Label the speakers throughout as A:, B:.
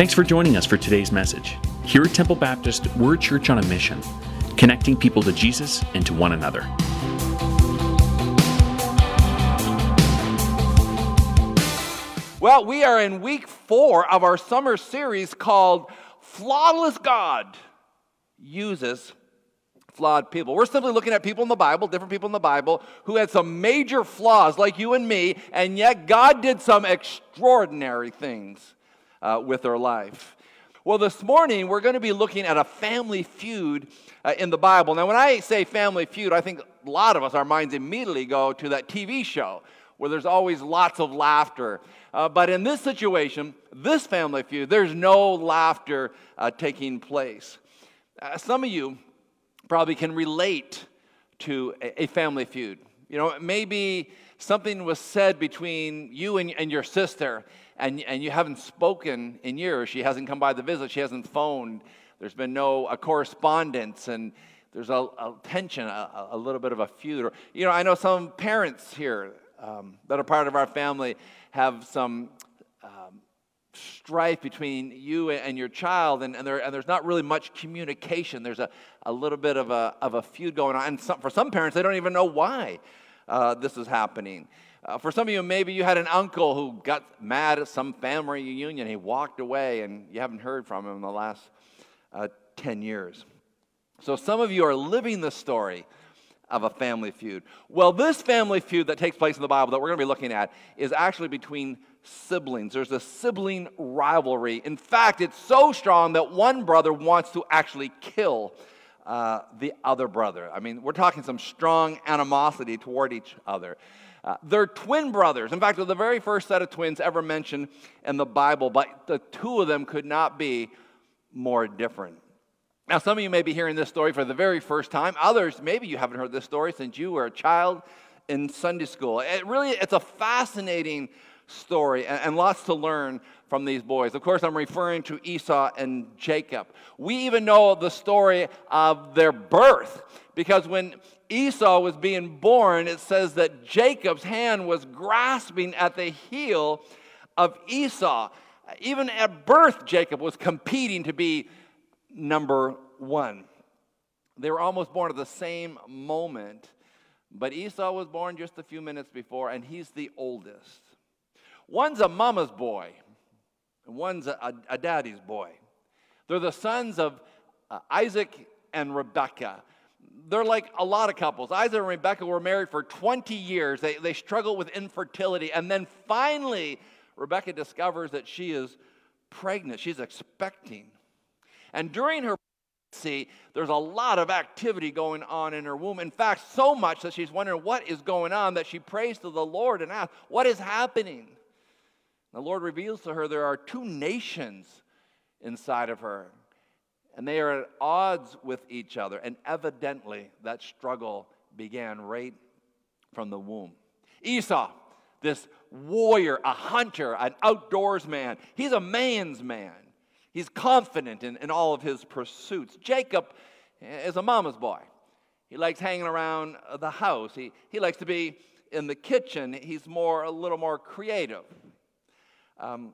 A: Thanks for joining us for today's message. Here at Temple Baptist, we're a church on a mission, connecting people to Jesus and to one another.
B: Well, we are in week four of our summer series called Flawless God Uses Flawed People. We're simply looking at people in the Bible, different people in the Bible, who had some major flaws like you and me, and yet God did some extraordinary things uh, with their life. Well, this morning we're going to be looking at a family feud uh, in the Bible. Now, when I say family feud, I think a lot of us, our minds immediately go to that TV show where there's always lots of laughter. Uh, but in this situation, this family feud, there's no laughter uh, taking place. Uh, some of you probably can relate to a, a, family feud. You know, maybe something was said between you and, and your sister, and, and you haven't spoken in years. She hasn't come by the visit, she hasn't phoned. There's been no a correspondence, and there's a, a tension, a, a, little bit of a feud. You know, I know some parents here um, that are part of our family have some um, strife between you and your child, and, and, there, and, there's not really much communication. There's a, a little bit of a, of a feud going on. And some, for some parents, they don't even know why uh, this is happening. Uh, for some of you, maybe you had an uncle who got mad at some family reunion. He walked away, and you haven't heard from him in the last uh, 10 years. So some of you are living the story of a family feud. Well, this family feud that takes place in the Bible that we're going to be looking at is actually between siblings. There's a sibling rivalry. In fact, it's so strong that one brother wants to actually kill uh, the other brother. I mean, we're talking some strong animosity toward each other. Uh, they're twin brothers. In fact, they're the very first set of twins ever mentioned in the Bible, but the two of them could not be more different. Now, some of you may be hearing this story for the very first time. Others, maybe you haven't heard this story since you were a child in Sunday school. It really, it's a fascinating story and, and lots to learn from these boys. Of course, I'm referring to Esau and Jacob. We even know the story of their birth because when Esau was being born, it says that Jacob's hand was grasping at the heel of Esau. Even at birth, Jacob was competing to be number one. They were almost born at the same moment, but Esau was born just a few minutes before, and he's the oldest. One's a mama's boy, and one's a, a, daddy's boy. They're the sons of uh, Isaac and Rebekah. They're like a lot of couples. Isaac and Rebekah were married for 20 years. They, they struggled with infertility. And then finally, Rebekah discovers that she is pregnant. She's expecting. And during her pregnancy, there's a lot of activity going on in her womb. In fact, so much that she's wondering what is going on that she prays to the Lord and asks, What is happening? The Lord reveals to her there are two nations inside of her, and they are at odds with each other. And evidently, that struggle began right from the womb. Esau, this warrior, a hunter, an outdoors man, he's a man's man. He's confident in, in all of his pursuits. Jacob is a mama's boy. He likes hanging around the house. He, he likes to be in the kitchen. He's more a little more creative. Um,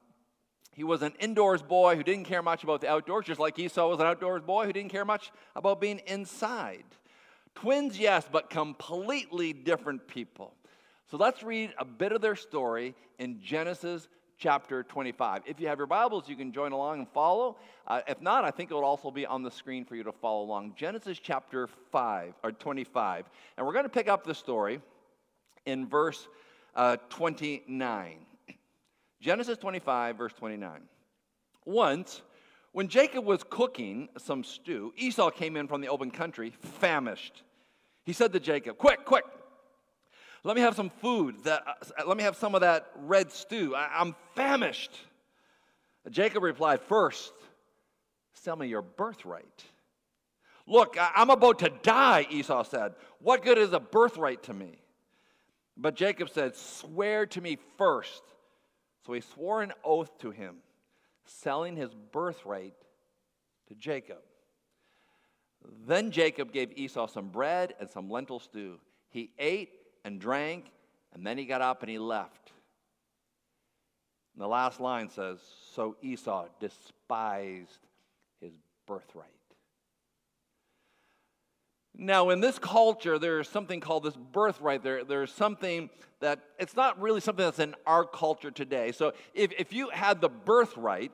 B: he was an indoors boy who didn't care much about the outdoors, just like Esau was an outdoors boy who didn't care much about being inside. Twins, yes, but completely different people. So let's read a bit of their story in Genesis chapter 25. If you have your Bibles, you can join along and follow. Uh, if not, I think it will also be on the screen for you to follow along. Genesis chapter 5 or 25. And we're going to pick up the story in verse uh, 29. Genesis 25, verse 29. Once, when Jacob was cooking some stew, Esau came in from the open country, famished. He said to Jacob, Quick, quick, let me have some food. That, uh, let me have some of that red stew. I, I'm famished. Jacob replied, First, sell me your birthright. Look, I'm about to die, Esau said. What good is a birthright to me? But Jacob said, Swear to me first. So he swore an oath to him, selling his birthright to Jacob. Then Jacob gave Esau some bread and some lentil stew. He ate and drank, and then he got up and he left. And the last line says, So Esau despised his birthright. Now, in this culture, there's something called this birthright. There, there's something that it's not really something that's in our culture today. So, if, if you had the birthright,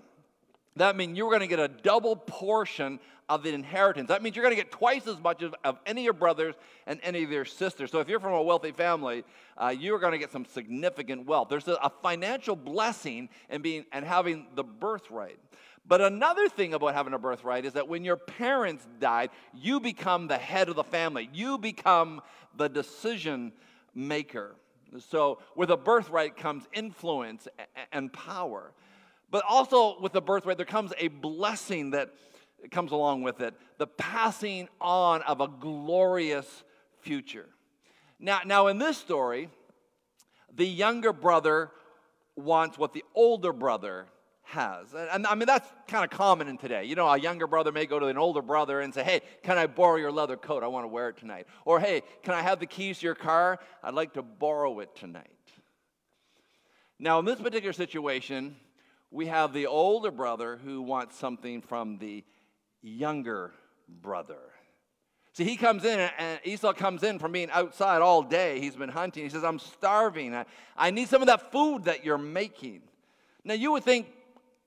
B: that means you were going to get a double portion of the inheritance. That means you're going to get twice as much of, of, any of your brothers and any of your sisters. So if you're from a wealthy family, uh, you're going to get some significant wealth. There's a, a financial blessing in being and having the birthright. But another thing about having a birthright is that when your parents died, you become the head of the family. You become the decision maker. So with a birthright comes influence and power. But also with a birthright, there comes a blessing that comes along with it the passing on of a glorious future. Now, now in this story, the younger brother wants what the older brother has. And, I mean, that's kind of common in today. You know, a younger brother may go to an older brother and say, Hey, can I borrow your leather coat? I want to wear it tonight. Or, Hey, can I have the keys to your car? I'd like to borrow it tonight. Now, in this particular situation, we have the older brother who wants something from the younger brother. See, he comes in, and Esau comes in from being outside all day. He's been hunting. He says, I'm starving. I, I need some of that food that you're making. Now, you would think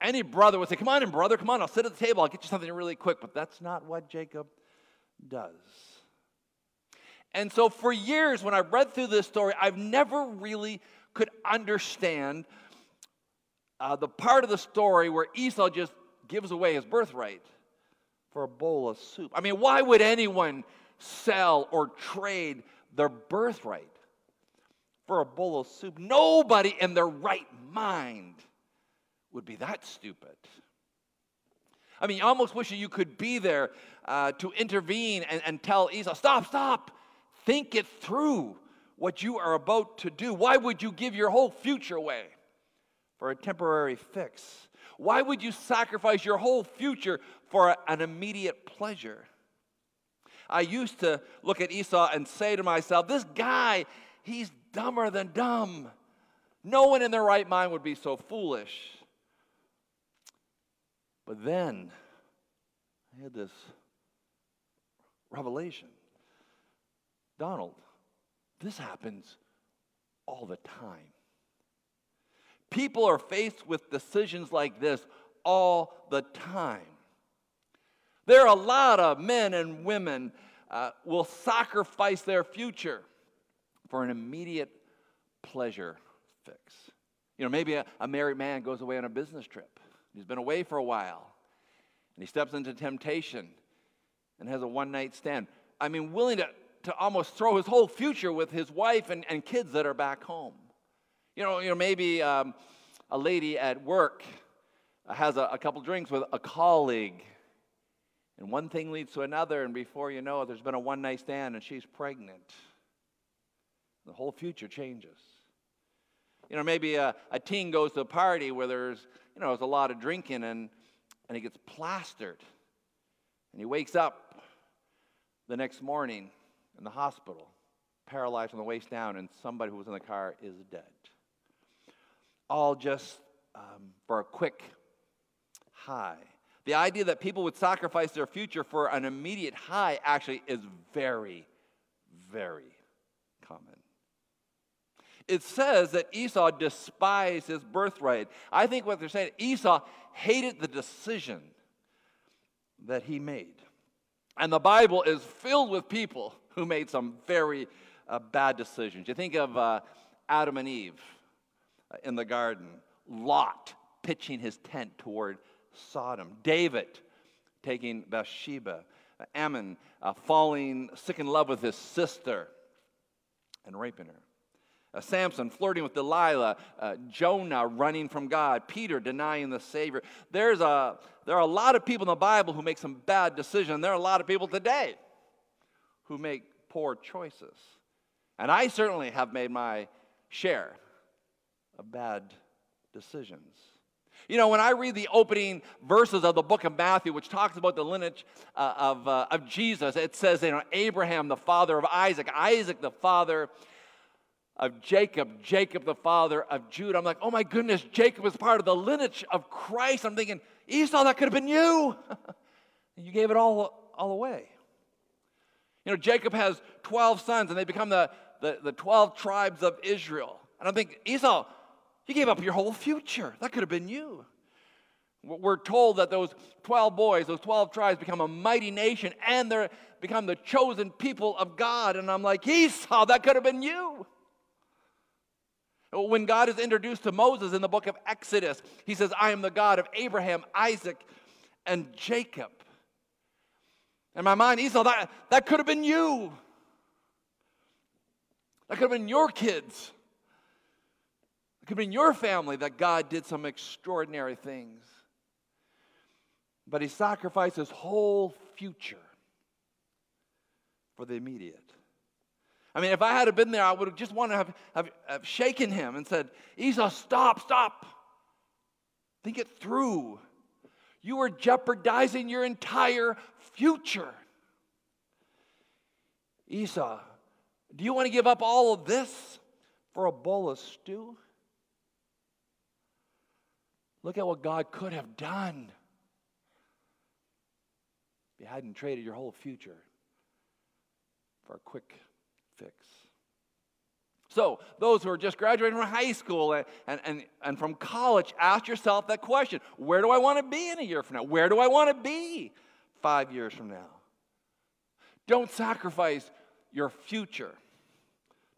B: any brother would say, Come on in, brother, come on, I'll sit at the table, I'll get you something really quick. But that's not what Jacob does. And so, for years, when I read through this story, I've never really could understand uh, the part of the story where Esau just gives away his birthright for a bowl of soup. I mean, why would anyone sell or trade their birthright for a bowl of soup? Nobody in their right mind would be that stupid. I mean, you almost wish you could be there uh, to intervene and, and tell Esau, stop, stop, think it through what you are about to do. Why would you give your whole future away? for a temporary fix? Why would you sacrifice your whole future for an immediate pleasure? I used to look at Esau and say to myself, this guy, he's dumber than dumb. No one in their right mind would be so foolish. But then I had this revelation Donald, this happens all the time. People are faced with decisions like this all the time. There are a lot of men and women uh, will sacrifice their future for an immediate pleasure fix. You know, maybe a, a married man goes away on a business trip. He's been away for a while, and he steps into temptation and has a one night stand. I mean, willing to, to almost throw his whole future with his wife and, and kids that are back home. You know, you know maybe um, a lady at work has a, a couple drinks with a colleague, and one thing leads to another, and before you know it, there's been a one night stand and she's pregnant. The whole future changes. You know, maybe a, a teen goes to a party where there's, you know, there's a lot of drinking and, and he gets plastered. And he wakes up the next morning in the hospital, paralyzed from the waist down, and somebody who was in the car is dead all just um, for a quick high. The idea that people would sacrifice their future for an immediate high actually is very, very common. It says that Esau despised his birthright. I think what they're saying, Esau hated the decision that he made. And the Bible is filled with people who made some very uh, bad decisions. You think of uh, Adam and Eve in the garden, Lot pitching his tent toward Sodom, David taking Bathsheba, Amnon uh, falling sick in love with his sister and raping her. Uh, Samson flirting with Delilah, uh, Jonah running from God, Peter denying the Savior. There's a, there are a lot of people in the Bible who make some bad decisions. There are a lot of people today who make poor choices. And I certainly have made my share of bad decisions. You know, when I read the opening verses of the book of Matthew, which talks about the lineage uh, of, uh, of Jesus, it says, you know, Abraham, the father of Isaac, Isaac, the father of Jacob, Jacob the father of Judah. I'm like, oh my goodness, Jacob was part of the lineage of Christ. I'm thinking, Esau, that could have been you. you gave it all, all away. You know, Jacob has 12 sons and they become the, the, the 12 tribes of Israel. And I'm thinking, Esau, you gave up your whole future. That could have been you. We're told that those 12 boys, those 12 tribes, become a mighty nation and they become the chosen people of God. And I'm like, Esau, that could have been you. When God is introduced to Moses in the book of Exodus, he says, I am the God of Abraham, Isaac, and Jacob. In my mind, Esau, that, that could have been you. That could have been your kids. It could have been your family that God did some extraordinary things. But he sacrificed his whole future for the immediate. I mean, if I had been there, I would have just wanted to have, have, have shaken him and said, Esau, stop, stop. Think it through. You are jeopardizing your entire future. Esau, do you want to give up all of this for a bowl of stew? Look at what God could have done if you hadn't traded your whole future for a quick fix. So, those who are just graduating from high school and, and, and, and from college, ask yourself that question Where do I want to be in a year from now? Where do I want to be five years from now? Don't sacrifice your future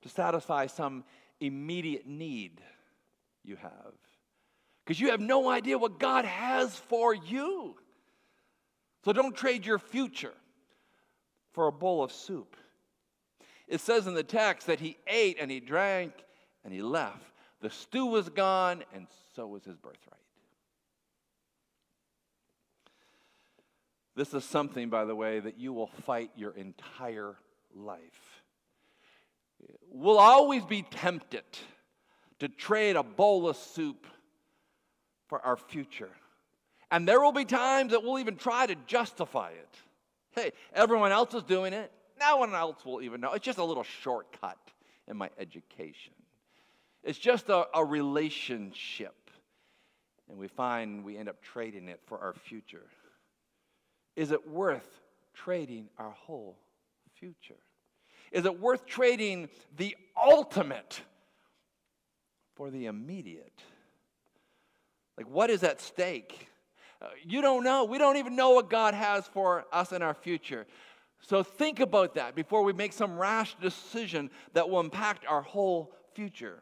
B: to satisfy some immediate need you have because you have no idea what God has for you. So don't trade your future for a bowl of soup. It says in the text that he ate and he drank and he left. The stew was gone, and so was his birthright. This is something, by the way, that you will fight your entire life. We'll always be tempted to trade a bowl of soup for our future. And there will be times that we'll even try to justify it. Hey, everyone else is doing it. No one else will even know. It's just a little shortcut in my education. It's just a, a relationship. And we find we end up trading it for our future. Is it worth trading our whole future? Is it worth trading the ultimate for the immediate? Like, what is at stake? Uh, you don't know. We don't even know what God has for us in our future. So think about that before we make some rash decision that will impact our whole future.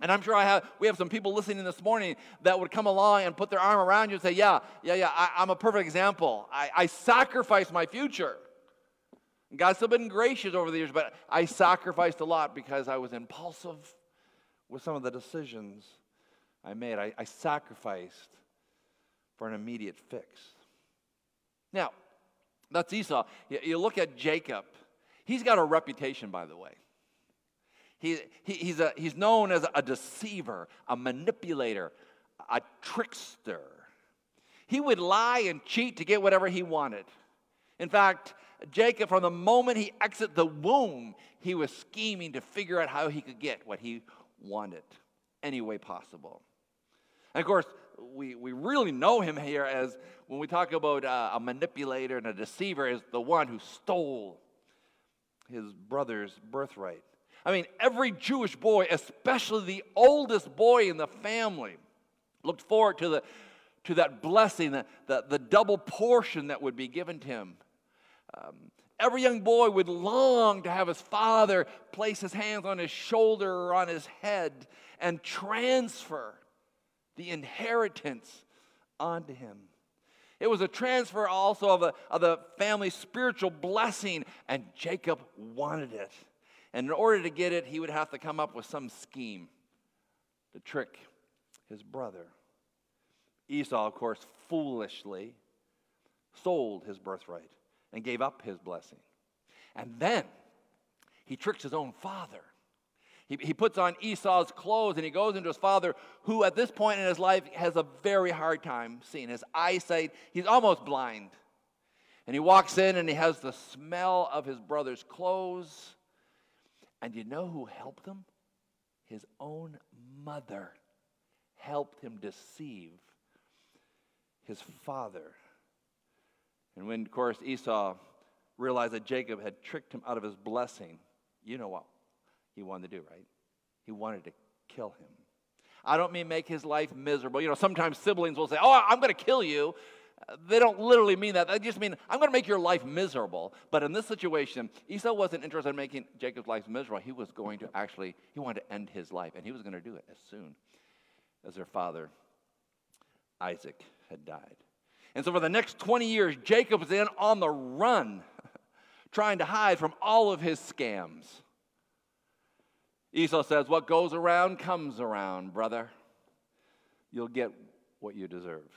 B: And I'm sure I have, we have some people listening this morning that would come along and put their arm around you and say, Yeah, yeah, yeah, I, am a perfect example. I, I sacrificed my future. God's still been gracious over the years, but I sacrificed a lot because I was impulsive with some of the decisions I made. I, I sacrificed for an immediate fix. Now, that's Esau. You, look at Jacob. He's got a reputation, by the way. He, he, he's, a, he's known as a deceiver, a manipulator, a trickster. He would lie and cheat to get whatever he wanted. In fact, Jacob, from the moment he exited the womb, he was scheming to figure out how he could get what he wanted any way possible. And of course, we, we really know him here as when we talk about uh, a manipulator and a deceiver, as the one who stole his brother's birthright. I mean, every Jewish boy, especially the oldest boy in the family, looked forward to, the, to that blessing, the, the, the double portion that would be given to him. Um, every young boy would long to have his father place his hands on his shoulder or on his head and transfer the inheritance onto him. It was a transfer also of, a, of the family's spiritual blessing, and Jacob wanted it. And in order to get it, he would have to come up with some scheme to trick his brother. Esau, of course, foolishly sold his birthright and gave up his blessing. And then he tricks his own father he, he puts on Esau's clothes and he goes into his father, who at this point in his life has a very hard time seeing. His eyesight, he's almost blind. And he walks in and he has the smell of his brother's clothes. And you know who helped him? His own mother helped him deceive his father. And when, of course, Esau realized that Jacob had tricked him out of his blessing, you know what he wanted to do, right? He wanted to kill him. I don't mean make his life miserable. You know, sometimes siblings will say, Oh, I'm going to kill you. They don't literally mean that. They just mean, I'm going to make your life miserable. But in this situation, Esau wasn't interested in making Jacob's life miserable. He was going to actually, he wanted to end his life, and he was going to do it as soon as their father, Isaac, had died. And so for the next 20 years, Jacob is in on the run, trying to hide from all of his scams. Esau says, What goes around comes around, brother. You'll get what you deserve.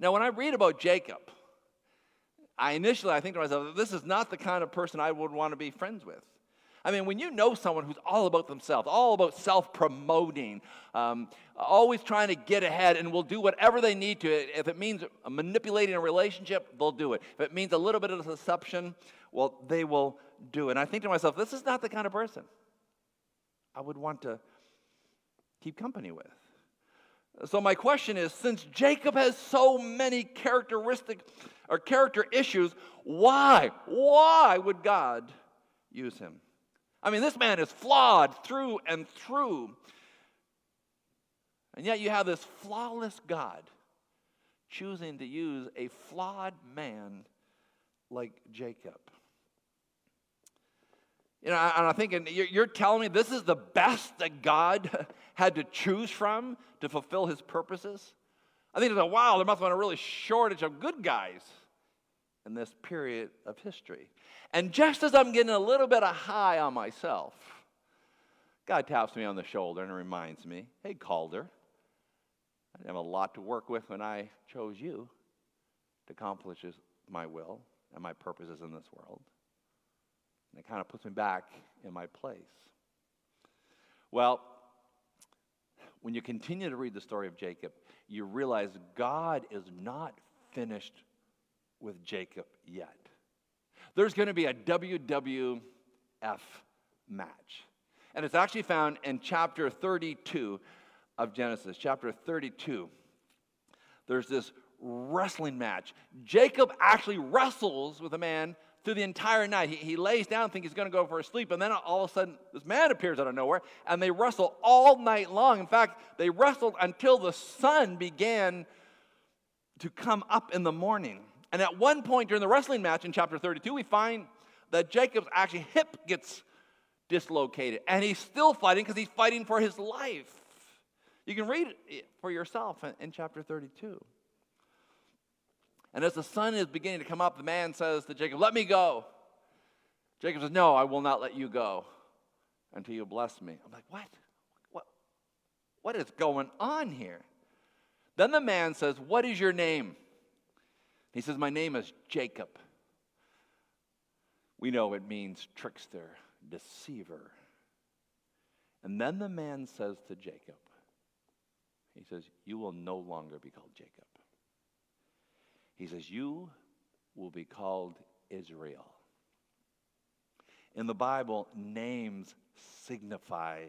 B: Now, when I read about Jacob, I initially I think to myself, this is not the kind of person I would want to be friends with. I mean, when you know someone who's all about themselves, all about self promoting, um, always trying to get ahead, and will do whatever they need to, if it means manipulating a relationship, they'll do it. If it means a little bit of deception, well, they will do it. And I think to myself, this is not the kind of person I would want to keep company with. So, my question is since Jacob has so many characteristic or character issues, why, why would God use him? I mean, this man is flawed through and through. And yet, you have this flawless God choosing to use a flawed man like Jacob. You know, and I'm thinking, you're telling me this is the best that God had to choose from to fulfill his purposes? I think, it's a wow, there must have been a really shortage of good guys in this period of history. And just as I'm getting a little bit of high on myself, God taps me on the shoulder and reminds me, hey, Calder, I have a lot to work with when I chose you to accomplish my will and my purposes in this world. And it kind of puts me back in my place. Well, when you continue to read the story of Jacob, you realize God is not finished with Jacob yet. There's going to be a WWF match. And it's actually found in chapter 32 of Genesis. Chapter 32. There's this wrestling match. Jacob actually wrestles with a man through the entire night. He, he lays down, thinking he's going to go for a sleep, and then all of a sudden, this man appears out of nowhere, and they wrestle all night long. In fact, they wrestled until the sun began to come up in the morning. And at one point during the wrestling match in chapter 32, we find that Jacob's actually hip gets dislocated, and he's still fighting because he's fighting for his life. You can read it for yourself in, in chapter 32. And as the sun is beginning to come up, the man says to Jacob, Let me go. Jacob says, No, I will not let you go until you bless me. I'm like, What? What, what is going on here? Then the man says, What is your name? He says, My name is Jacob. We know it means trickster, deceiver. And then the man says to Jacob, He says, You will no longer be called Jacob. He says, You will be called Israel. In the Bible, names signify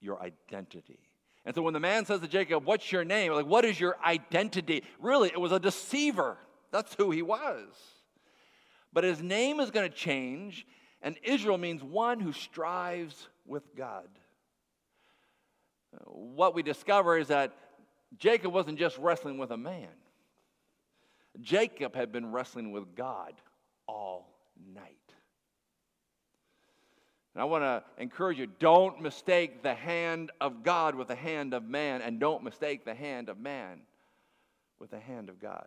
B: your identity. And so when the man says to Jacob, What's your name? Like, what is your identity? Really, it was a deceiver. That's who he was. But his name is going to change, and Israel means one who strives with God. What we discover is that Jacob wasn't just wrestling with a man, Jacob had been wrestling with God all night. And I want to encourage you don't mistake the hand of God with the hand of man, and don't mistake the hand of man with the hand of God.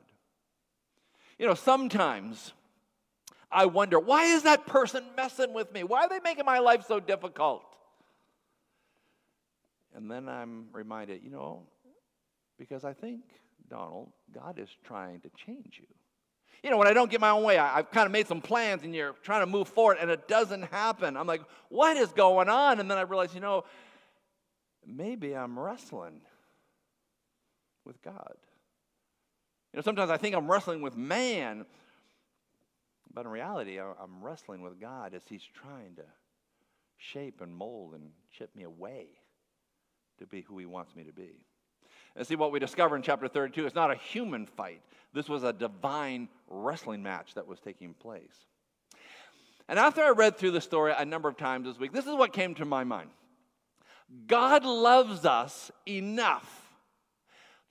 B: You know, sometimes I wonder why is that person messing with me? Why are they making my life so difficult? And then I'm reminded, you know, because I think Donald, God is trying to change you. You know, when I don't get my own way, I, have kind of made some plans and you're trying to move forward and it doesn't happen. I'm like, what is going on? And then I realize, you know, maybe I'm wrestling with God. You know, sometimes I think I'm wrestling with man, but in reality, I'm wrestling with God as He's trying to shape and mold and chip me away to be who He wants me to be. And see what we discover in chapter 32 it's not a human fight. This was a divine wrestling match that was taking place. And after I read through the story a number of times this week, this is what came to my mind. God loves us enough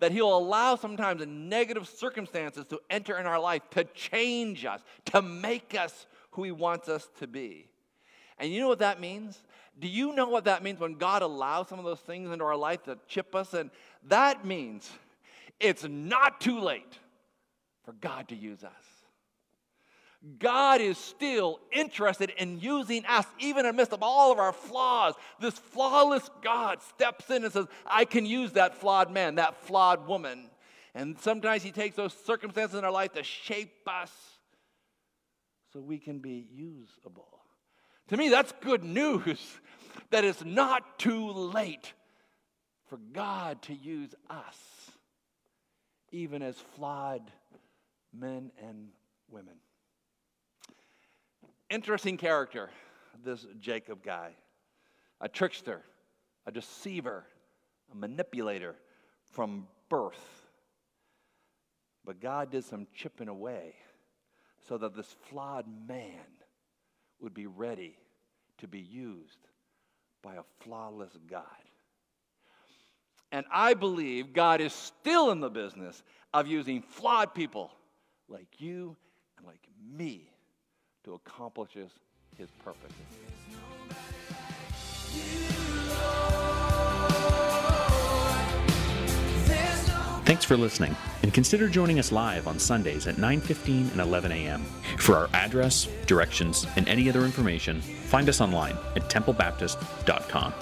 B: that He'll allow sometimes negative circumstances to enter in our life to change us, to make us who He wants us to be. And you know what that means? Do you know what that means when God allows some of those things into our life to chip us? And that means it's not too late for God to use us. God is still interested in using us, even in the midst of all of our flaws. This flawless God steps in and says, I can use that flawed man, that flawed woman. And sometimes He takes those circumstances in our life to shape us so we can be usable. To me, that's good news that it's not too late for God to use us, even as flawed men and women. Interesting character, this Jacob guy. A trickster, a deceiver, a manipulator from birth. But God did some chipping away so that this flawed man would be ready to be used by a flawless God. And I believe God is still in the business of using flawed people like you and like me to accomplish his, purposes.
A: Thanks for listening, and consider joining us live on Sundays at 9:15 and 11 a.m. For our address, directions, and any other information, find us online at templebaptist.com.